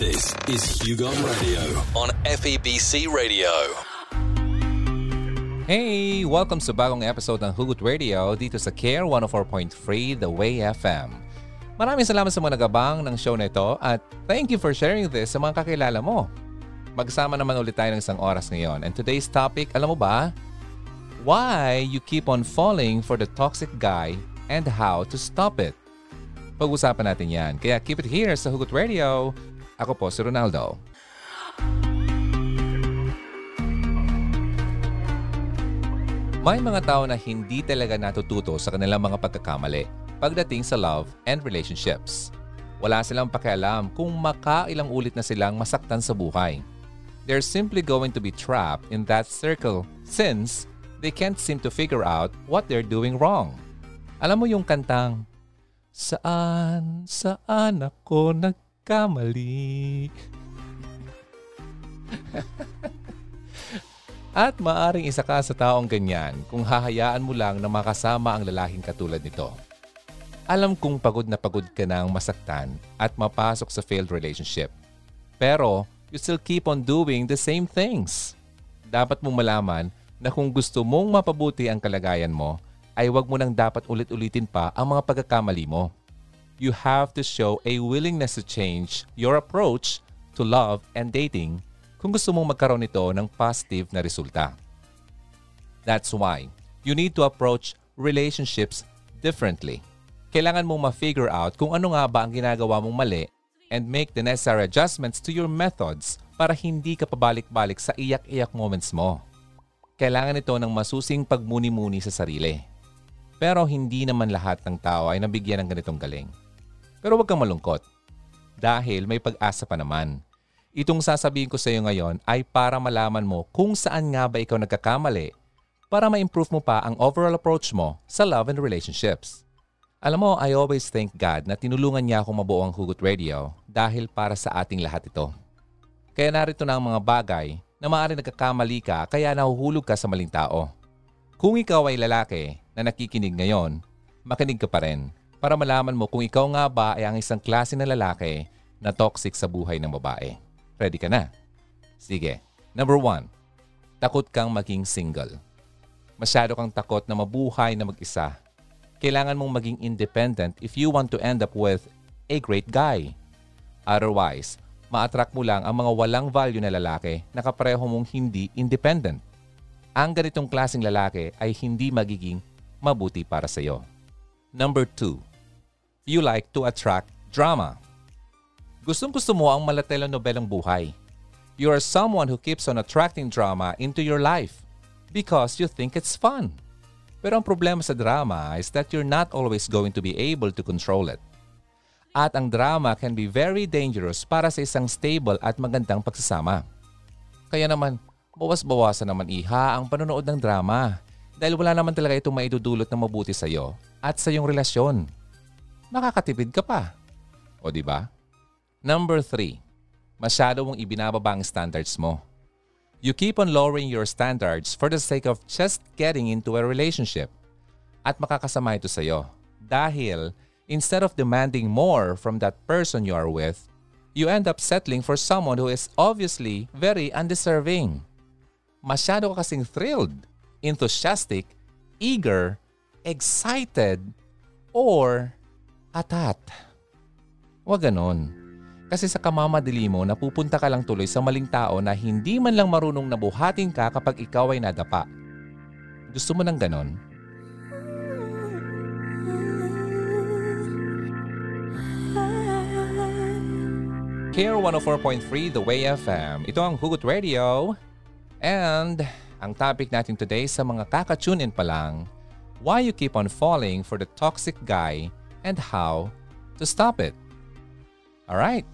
This is Hugon Radio on FEBC Radio. Hey! Welcome sa bagong episode ng Hugot Radio dito sa Care 104.3 The Way FM. Maraming salamat sa mga nagabang ng show na ito at thank you for sharing this sa mga kakilala mo. Magsama naman ulit tayo ng isang oras ngayon. And today's topic, alam mo ba? Why you keep on falling for the toxic guy and how to stop it. Pag-usapan natin yan. Kaya keep it here sa Hugot Radio. Ako po si Ronaldo. May mga tao na hindi talaga natututo sa kanilang mga pagkakamali pagdating sa love and relationships. Wala silang pakialam kung makailang ulit na silang masaktan sa buhay. They're simply going to be trapped in that circle since they can't seem to figure out what they're doing wrong. Alam mo yung kantang, Saan, saan ako nagkamali? At maaring isa ka sa taong ganyan kung hahayaan mo lang na makasama ang lalaking katulad nito. Alam kong pagod na pagod ka nang masaktan at mapasok sa failed relationship. Pero you still keep on doing the same things. Dapat mong malaman na kung gusto mong mapabuti ang kalagayan mo, ay wag mo nang dapat ulit-ulitin pa ang mga pagkakamali mo. You have to show a willingness to change your approach to love and dating kung gusto mong magkaroon nito ng positive na resulta. That's why you need to approach relationships differently. Kailangan mong ma-figure out kung ano nga ba ang ginagawa mong mali and make the necessary adjustments to your methods para hindi ka pabalik-balik sa iyak-iyak moments mo. Kailangan ito ng masusing pagmuni-muni sa sarili. Pero hindi naman lahat ng tao ay nabigyan ng ganitong galing. Pero huwag kang malungkot dahil may pag-asa pa naman. Itong sasabihin ko sa iyo ngayon ay para malaman mo kung saan nga ba ikaw nagkakamali para ma-improve mo pa ang overall approach mo sa love and relationships. Alam mo, I always thank God na tinulungan niya akong mabuo ang Hugot Radio dahil para sa ating lahat ito. Kaya narito na ang mga bagay na maaaring nagkakamali ka kaya nahuhulog ka sa maling tao. Kung ikaw ay lalaki na nakikinig ngayon, makinig ka pa rin para malaman mo kung ikaw nga ba ay ang isang klase na lalaki na toxic sa buhay ng babae. Ready ka na? Sige. Number one, takot kang maging single. Masyado kang takot na mabuhay na mag-isa. Kailangan mong maging independent if you want to end up with a great guy. Otherwise, ma-attract mo lang ang mga walang value na lalaki na kapareho mong hindi independent. Ang ganitong klaseng lalaki ay hindi magiging mabuti para sa iyo. Number two, you like to attract drama. Gustong gusto mo ang malatela-nobelang buhay. You are someone who keeps on attracting drama into your life because you think it's fun. Pero ang problema sa drama is that you're not always going to be able to control it. At ang drama can be very dangerous para sa isang stable at magandang pagsasama. Kaya naman, bawas-bawasan naman iha ang panonood ng drama dahil wala naman talaga itong maidudulot na mabuti sa iyo at sa iyong relasyon. Makakatipid ka pa. O di ba? Number 3. Masyado mong ibinababa ang standards mo. You keep on lowering your standards for the sake of just getting into a relationship. At makakasama ito sa iyo. Dahil instead of demanding more from that person you are with, you end up settling for someone who is obviously very undeserving. Masyado ka kasing thrilled, enthusiastic, eager, excited, or atat. Huwag ganon. Kasi sa kamamadili mo, napupunta ka lang tuloy sa maling tao na hindi man lang marunong nabuhatin ka kapag ikaw ay nadapa. Gusto mo ng ganon? Care 104.3 The Way FM. Ito ang Hugot Radio. And ang topic natin today sa mga kakatune in pa lang, why you keep on falling for the toxic guy and how to stop it. Alright,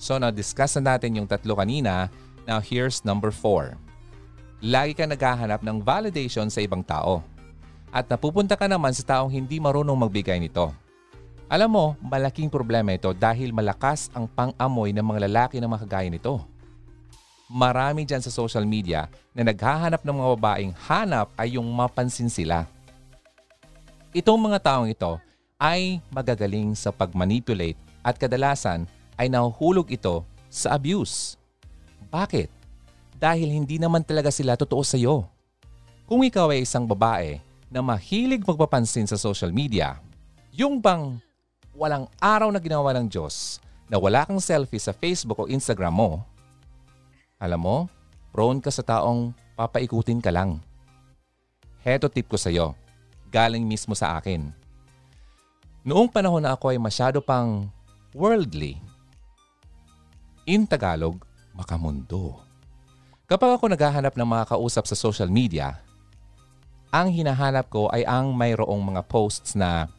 so na-discuss na natin yung tatlo kanina. Now here's number four. Lagi ka naghahanap ng validation sa ibang tao. At napupunta ka naman sa taong hindi marunong magbigay nito. Alam mo, malaking problema ito dahil malakas ang pang-amoy ng mga lalaki na makagaya nito. Marami dyan sa social media na naghahanap ng mga babaeng hanap ay yung mapansin sila. Itong mga taong ito ay magagaling sa pag-manipulate at kadalasan ay nahuhulog ito sa abuse. Bakit? Dahil hindi naman talaga sila totoo sa iyo. Kung ikaw ay isang babae na mahilig magpapansin sa social media, yung bang walang araw na ginawa ng Diyos na wala kang selfie sa Facebook o Instagram mo, alam mo, prone ka sa taong papaikutin ka lang. Heto tip ko sa iyo, galing mismo sa akin. Noong panahon na ako ay masyado pang worldly, in Tagalog, makamundo. Kapag ako naghahanap ng mga kausap sa social media, ang hinahanap ko ay ang mayroong mga posts na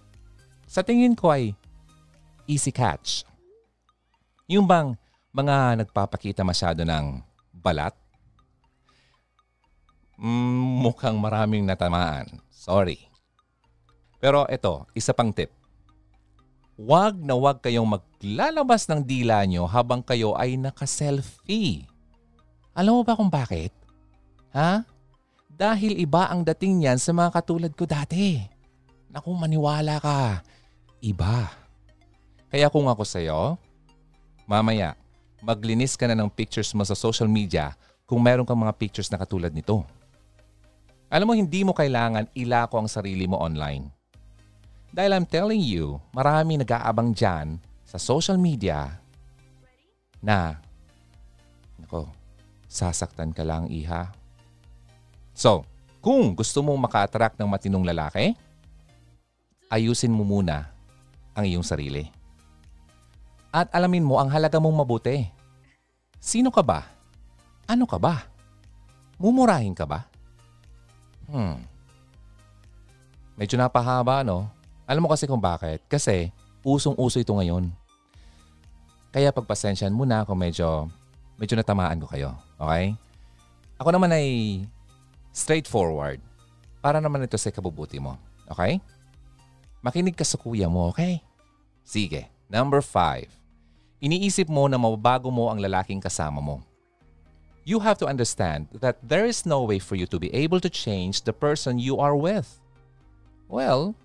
sa tingin ko ay easy catch. Yung bang mga nagpapakita masyado ng balat? Mm, mukhang maraming natamaan. Sorry. Pero ito, isa pang tip. Huwag na huwag kayong maglalabas ng dila nyo habang kayo ay naka-selfie. Alam mo ba kung bakit? Ha? Dahil iba ang dating niyan sa mga katulad ko dati. Naku, maniwala ka. Iba. Kaya kung ako sa'yo, mamaya, maglinis ka na ng pictures mo sa social media kung meron kang mga pictures na katulad nito. Alam mo, hindi mo kailangan ilako ang sarili mo online. Dahil I'm telling you, marami nag-aabang dyan sa social media na, nako, sasaktan ka lang iha. So, kung gusto mong maka-attract ng matinong lalaki, ayusin mo muna ang iyong sarili. At alamin mo ang halaga mong mabuti. Sino ka ba? Ano ka ba? Mumurahin ka ba? Hmm. Medyo napahaba, no? Alam mo kasi kung bakit? Kasi usong-uso ito ngayon. Kaya pagpasensyan muna kung medyo, medyo natamaan ko kayo. Okay? Ako naman ay straightforward. Para naman ito sa kabubuti mo. Okay? Makinig ka sa kuya mo, okay? Sige. Number five. Iniisip mo na mababago mo ang lalaking kasama mo. You have to understand that there is no way for you to be able to change the person you are with. Well,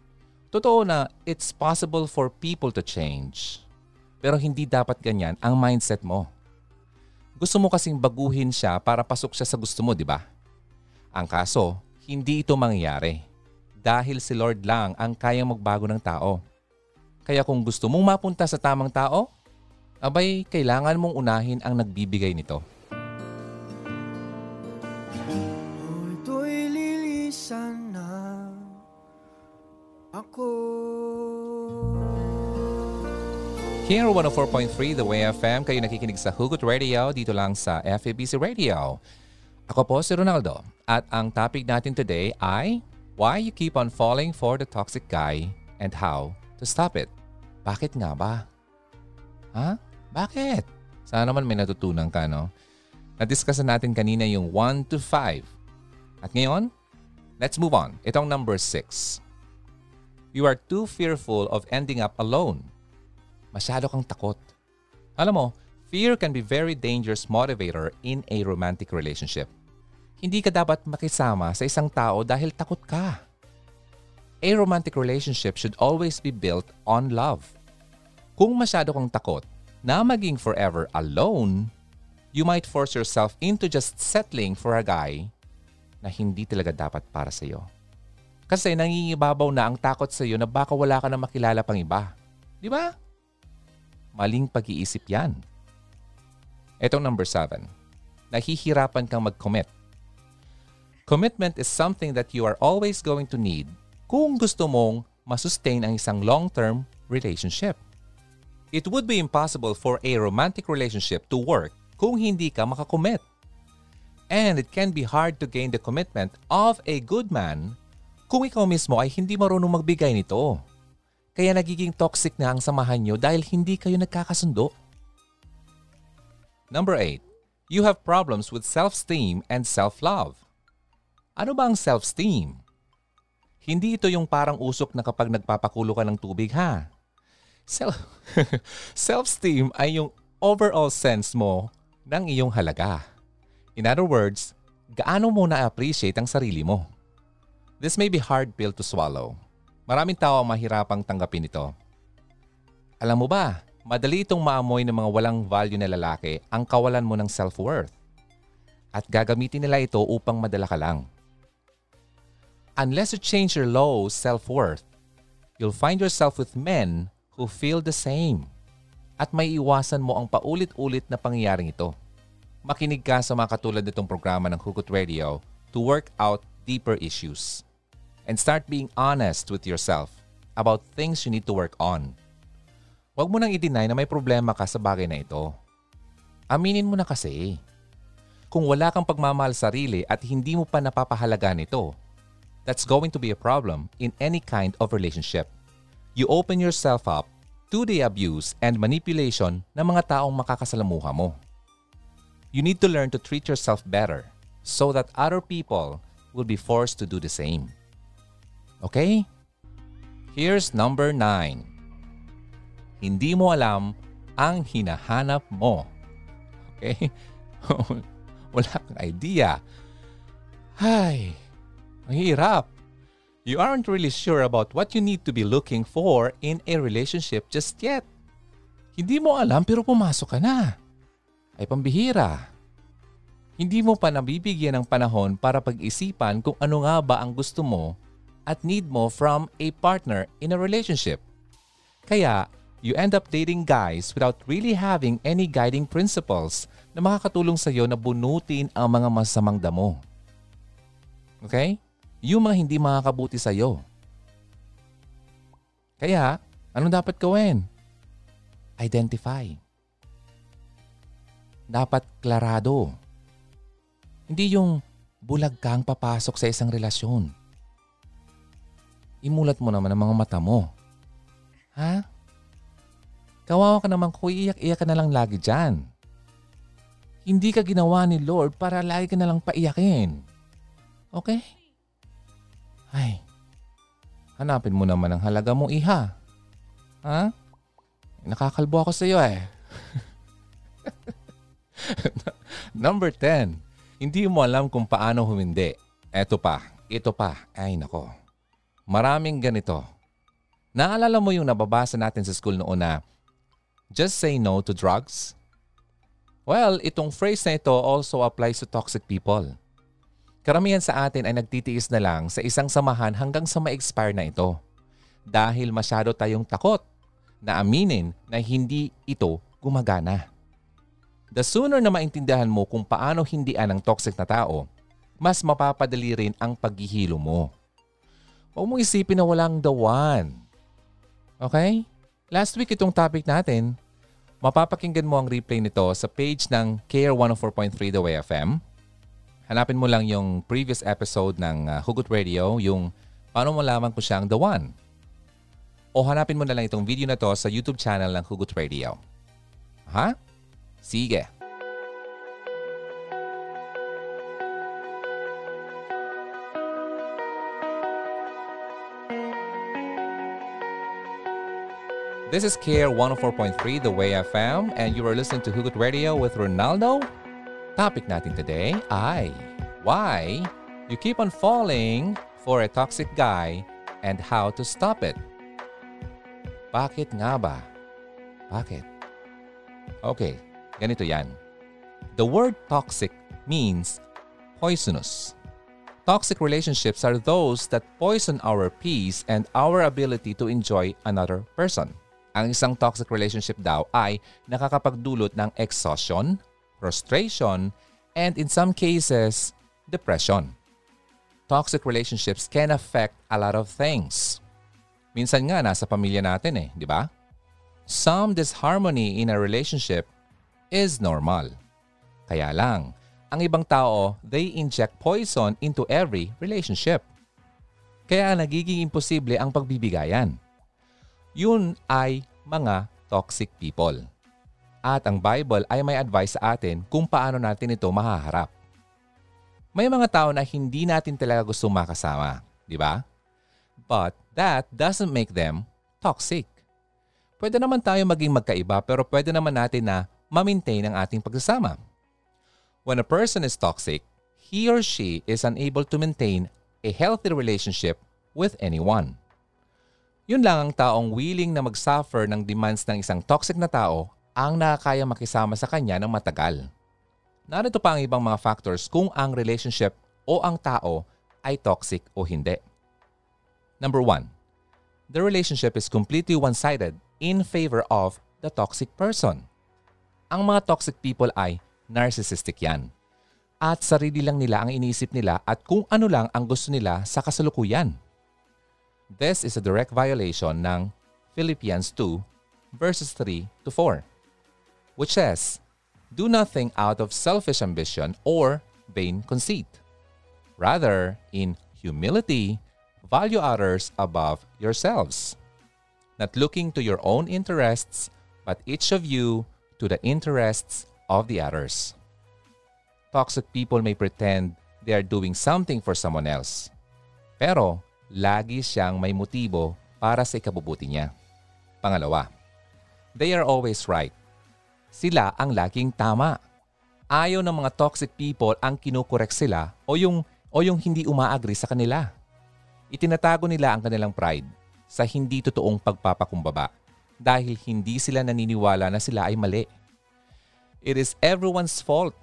totoo na it's possible for people to change. Pero hindi dapat ganyan ang mindset mo. Gusto mo kasing baguhin siya para pasok siya sa gusto mo, di ba? Ang kaso, hindi ito mangyayari. Dahil si Lord lang ang kayang magbago ng tao. Kaya kung gusto mong mapunta sa tamang tao, abay kailangan mong unahin ang nagbibigay nito. Here 104.3 The Way FM, kayo nakikinig sa Hugot Radio dito lang sa FABC Radio. Ako po si Ronaldo at ang topic natin today ay Why you keep on falling for the toxic guy and how to stop it. Bakit nga ba? Ha? Bakit? Sana naman may natutunan ka, no? Na-discuss na natin kanina yung 1 to 5. At ngayon, let's move on. Itong number 6. You are too fearful of ending up alone masyado kang takot. Alam mo, fear can be very dangerous motivator in a romantic relationship. Hindi ka dapat makisama sa isang tao dahil takot ka. A romantic relationship should always be built on love. Kung masyado kang takot na maging forever alone, you might force yourself into just settling for a guy na hindi talaga dapat para sa iyo. Kasi nangingibabaw na ang takot sa iyo na baka wala ka na makilala pang iba. Di ba? Maling pag-iisip yan. Etong number seven. Nahihirapan kang mag-commit. Commitment is something that you are always going to need kung gusto mong masustain ang isang long-term relationship. It would be impossible for a romantic relationship to work kung hindi ka makakommit. And it can be hard to gain the commitment of a good man kung ikaw mismo ay hindi marunong magbigay nito. Kaya nagiging toxic na ang samahan nyo dahil hindi kayo nagkakasundo. Number 8. You have problems with self-esteem and self-love. Ano ba ang self-esteem? Hindi ito yung parang usok na kapag nagpapakulo ka ng tubig ha. Self- self-esteem ay yung overall sense mo ng iyong halaga. In other words, gaano mo na-appreciate ang sarili mo. This may be hard pill to swallow Maraming tao ang mahirapang tanggapin ito. Alam mo ba, madali itong maamoy ng mga walang value na lalaki ang kawalan mo ng self-worth. At gagamitin nila ito upang madala ka lang. Unless you change your low self-worth, you'll find yourself with men who feel the same. At may iwasan mo ang paulit-ulit na pangyayaring ito. Makinig ka sa mga katulad nitong programa ng Hugot Radio to work out deeper issues. And start being honest with yourself about things you need to work on. Huwag mo nang i-deny na may problema ka sa bagay na ito. Aminin mo na kasi. Kung wala kang pagmamahal sa sarili at hindi mo pa napapahalaga nito, that's going to be a problem in any kind of relationship. You open yourself up to the abuse and manipulation ng mga taong makakasalamuha mo. You need to learn to treat yourself better so that other people will be forced to do the same. Okay? Here's number 9. Hindi mo alam ang hinahanap mo. Okay? Wala kang idea. Ay, ang hirap. You aren't really sure about what you need to be looking for in a relationship just yet. Hindi mo alam pero pumasok ka na. Ay pambihira. Hindi mo pa nabibigyan ng panahon para pag-isipan kung ano nga ba ang gusto mo at need mo from a partner in a relationship. Kaya, you end up dating guys without really having any guiding principles na makakatulong sa iyo na bunutin ang mga masamang damo. Okay? Yung mga hindi makakabuti sa iyo. Kaya, anong dapat gawin? Identify. Dapat klarado. Hindi yung bulag kang papasok sa isang relasyon. Imulat mo naman ang mga mata mo. Ha? Kawawa ka naman kung iyak-iyak ka na lang lagi dyan. Hindi ka ginawa ni Lord para lagi ka na lang paiyakin. Okay? Ay, hanapin mo naman ang halaga mong iha. Ha? Nakakalbo ako sa iyo eh. Number 10. Hindi mo alam kung paano humindi. Eto pa, ito pa. Ay nako. Maraming ganito. Naalala mo yung nababasa natin sa school noon na just say no to drugs? Well, itong phrase na ito also applies to toxic people. Karamihan sa atin ay nagtitiis na lang sa isang samahan hanggang sa ma-expire na ito. Dahil masyado tayong takot na aminin na hindi ito gumagana. The sooner na maintindihan mo kung paano hindian ang toxic na tao, mas mapapadali rin ang paghihilo mo. Huwag mong isipin na walang the one. Okay? Last week itong topic natin, mapapakinggan mo ang replay nito sa page ng Care 104.3 The Way FM. Hanapin mo lang yung previous episode ng uh, Hugot Radio, yung paano mo lamang kung siya ang the one. O hanapin mo na lang itong video na to sa YouTube channel ng Hugot Radio. Ha? Sige. This is Care 104.3 The Way FM and you are listening to Hugot Radio with Ronaldo. Topic natin today ay why you keep on falling for a toxic guy and how to stop it. Bakit nga ba? Bakit? Okay, ganito yan. The word toxic means poisonous. Toxic relationships are those that poison our peace and our ability to enjoy another person. Ang isang toxic relationship daw ay nakakapagdulot ng exhaustion, frustration, and in some cases, depression. Toxic relationships can affect a lot of things. Minsan nga nasa pamilya natin eh, di ba? Some disharmony in a relationship is normal. Kaya lang, ang ibang tao, they inject poison into every relationship. Kaya nagiging imposible ang pagbibigayan yun ay mga toxic people. At ang Bible ay may advice sa atin kung paano natin ito mahaharap. May mga tao na hindi natin talaga gusto makasama, di ba? But that doesn't make them toxic. Pwede naman tayo maging magkaiba pero pwede naman natin na ma-maintain ang ating pagsasama. When a person is toxic, he or she is unable to maintain a healthy relationship with anyone. Yun lang ang taong willing na mag-suffer ng demands ng isang toxic na tao ang nakakaya makisama sa kanya ng matagal. Narito pa ang ibang mga factors kung ang relationship o ang tao ay toxic o hindi. Number one, the relationship is completely one-sided in favor of the toxic person. Ang mga toxic people ay narcissistic yan. At sarili lang nila ang iniisip nila at kung ano lang ang gusto nila sa kasalukuyan. This is a direct violation ng Philippians 2 verses 3 to 4, which says, Do nothing out of selfish ambition or vain conceit. Rather, in humility, value others above yourselves, not looking to your own interests, but each of you to the interests of the others. Toxic people may pretend they are doing something for someone else. Pero lagi siyang may motibo para sa ikabubuti niya. Pangalawa, they are always right. Sila ang laging tama. Ayaw ng mga toxic people ang kinukorek sila o yung, o yung hindi umaagri sa kanila. Itinatago nila ang kanilang pride sa hindi totoong pagpapakumbaba dahil hindi sila naniniwala na sila ay mali. It is everyone's fault.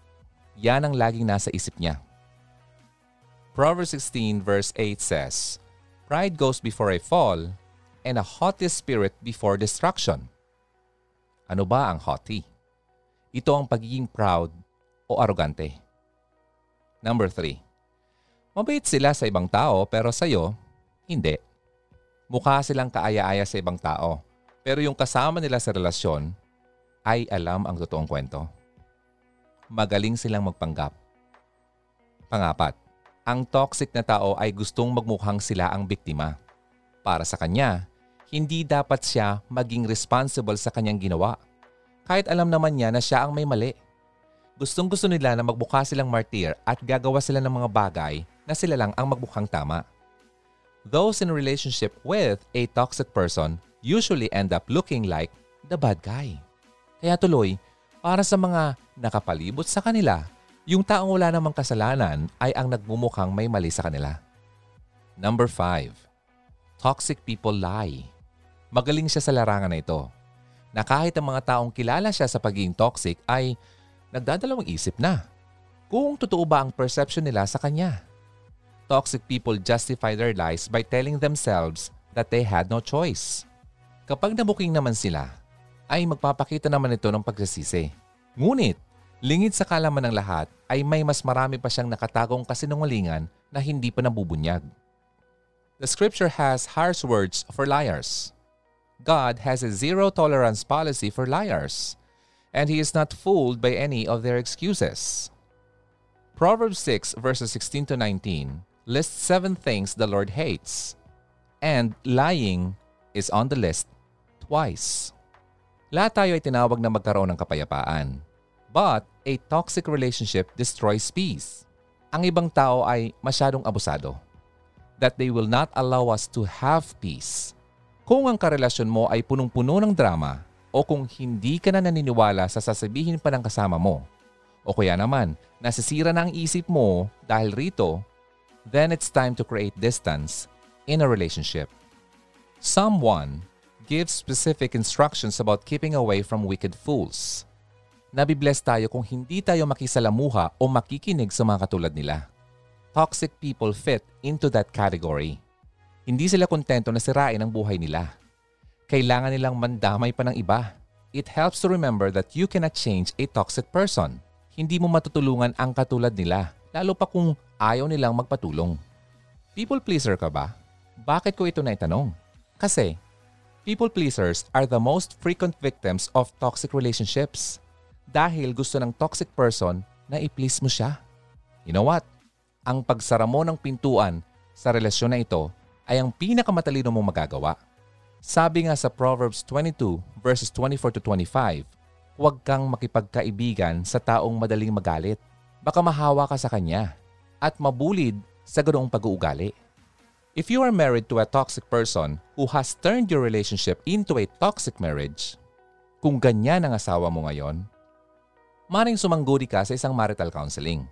Yan ang laging nasa isip niya. Proverbs 16 verse 8 says, Pride goes before a fall, and a haughty spirit before destruction. Ano ba ang haughty? Ito ang pagiging proud o arrogante. Number 3. Mabait sila sa ibang tao pero sa iyo, hindi. Mukha silang kaaya-aya sa ibang tao pero yung kasama nila sa relasyon ay alam ang totoong kwento. Magaling silang magpanggap. Pangapat, ang toxic na tao ay gustong magmukhang sila ang biktima. Para sa kanya, hindi dapat siya maging responsible sa kanyang ginawa. Kahit alam naman niya na siya ang may mali. Gustong gusto nila na magmukha silang martir at gagawa sila ng mga bagay na sila lang ang magmukhang tama. Those in a relationship with a toxic person usually end up looking like the bad guy. Kaya tuloy, para sa mga nakapalibot sa kanila, yung taong wala namang kasalanan ay ang nagmumukhang may mali sa kanila. Number 5. Toxic people lie. Magaling siya sa larangan na ito. Na kahit ang mga taong kilala siya sa pagiging toxic ay nagdadalawang isip na kung totoo ba ang perception nila sa kanya. Toxic people justify their lies by telling themselves that they had no choice. Kapag nabuking naman sila, ay magpapakita naman ito ng pagsasisi. Ngunit, Lingid sa kalaman ng lahat ay may mas marami pa siyang nakatagong kasinungalingan na hindi pa nabubunyag. The scripture has harsh words for liars. God has a zero tolerance policy for liars, and he is not fooled by any of their excuses. Proverbs 6 verses 16 to 19 lists seven things the Lord hates, and lying is on the list twice. Lahat tayo ay tinawag na magkaroon ng kapayapaan. But a toxic relationship destroys peace. Ang ibang tao ay masyadong abusado. That they will not allow us to have peace. Kung ang karelasyon mo ay punong-puno ng drama o kung hindi ka na naniniwala sa sasabihin pa ng kasama mo o kaya naman nasisira na ang isip mo dahil rito, then it's time to create distance in a relationship. Someone gives specific instructions about keeping away from wicked fools nabibless tayo kung hindi tayo makisalamuha o makikinig sa mga katulad nila. Toxic people fit into that category. Hindi sila kontento na sirain ang buhay nila. Kailangan nilang mandamay pa ng iba. It helps to remember that you cannot change a toxic person. Hindi mo matutulungan ang katulad nila, lalo pa kung ayaw nilang magpatulong. People pleaser ka ba? Bakit ko ito naitanong? Kasi, people pleasers are the most frequent victims of toxic relationships dahil gusto ng toxic person na i-please mo siya. You know what? Ang pagsara mo ng pintuan sa relasyon na ito ay ang pinakamatalino mong magagawa. Sabi nga sa Proverbs 22 verses 24 to 25, huwag kang makipagkaibigan sa taong madaling magalit. Baka mahawa ka sa kanya at mabulid sa ganoong pag-uugali. If you are married to a toxic person who has turned your relationship into a toxic marriage, kung ganyan ang asawa mo ngayon, maring sumangguni ka sa isang marital counseling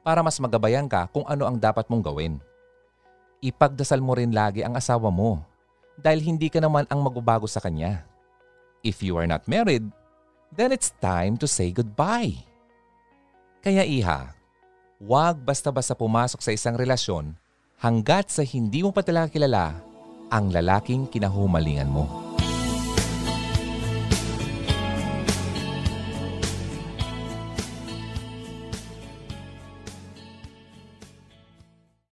para mas magabayan ka kung ano ang dapat mong gawin. Ipagdasal mo rin lagi ang asawa mo dahil hindi ka naman ang magbabago sa kanya. If you are not married, then it's time to say goodbye. Kaya iha, huwag basta-basta pumasok sa isang relasyon hanggat sa hindi mo pa talaga kilala ang lalaking kinahumalingan mo.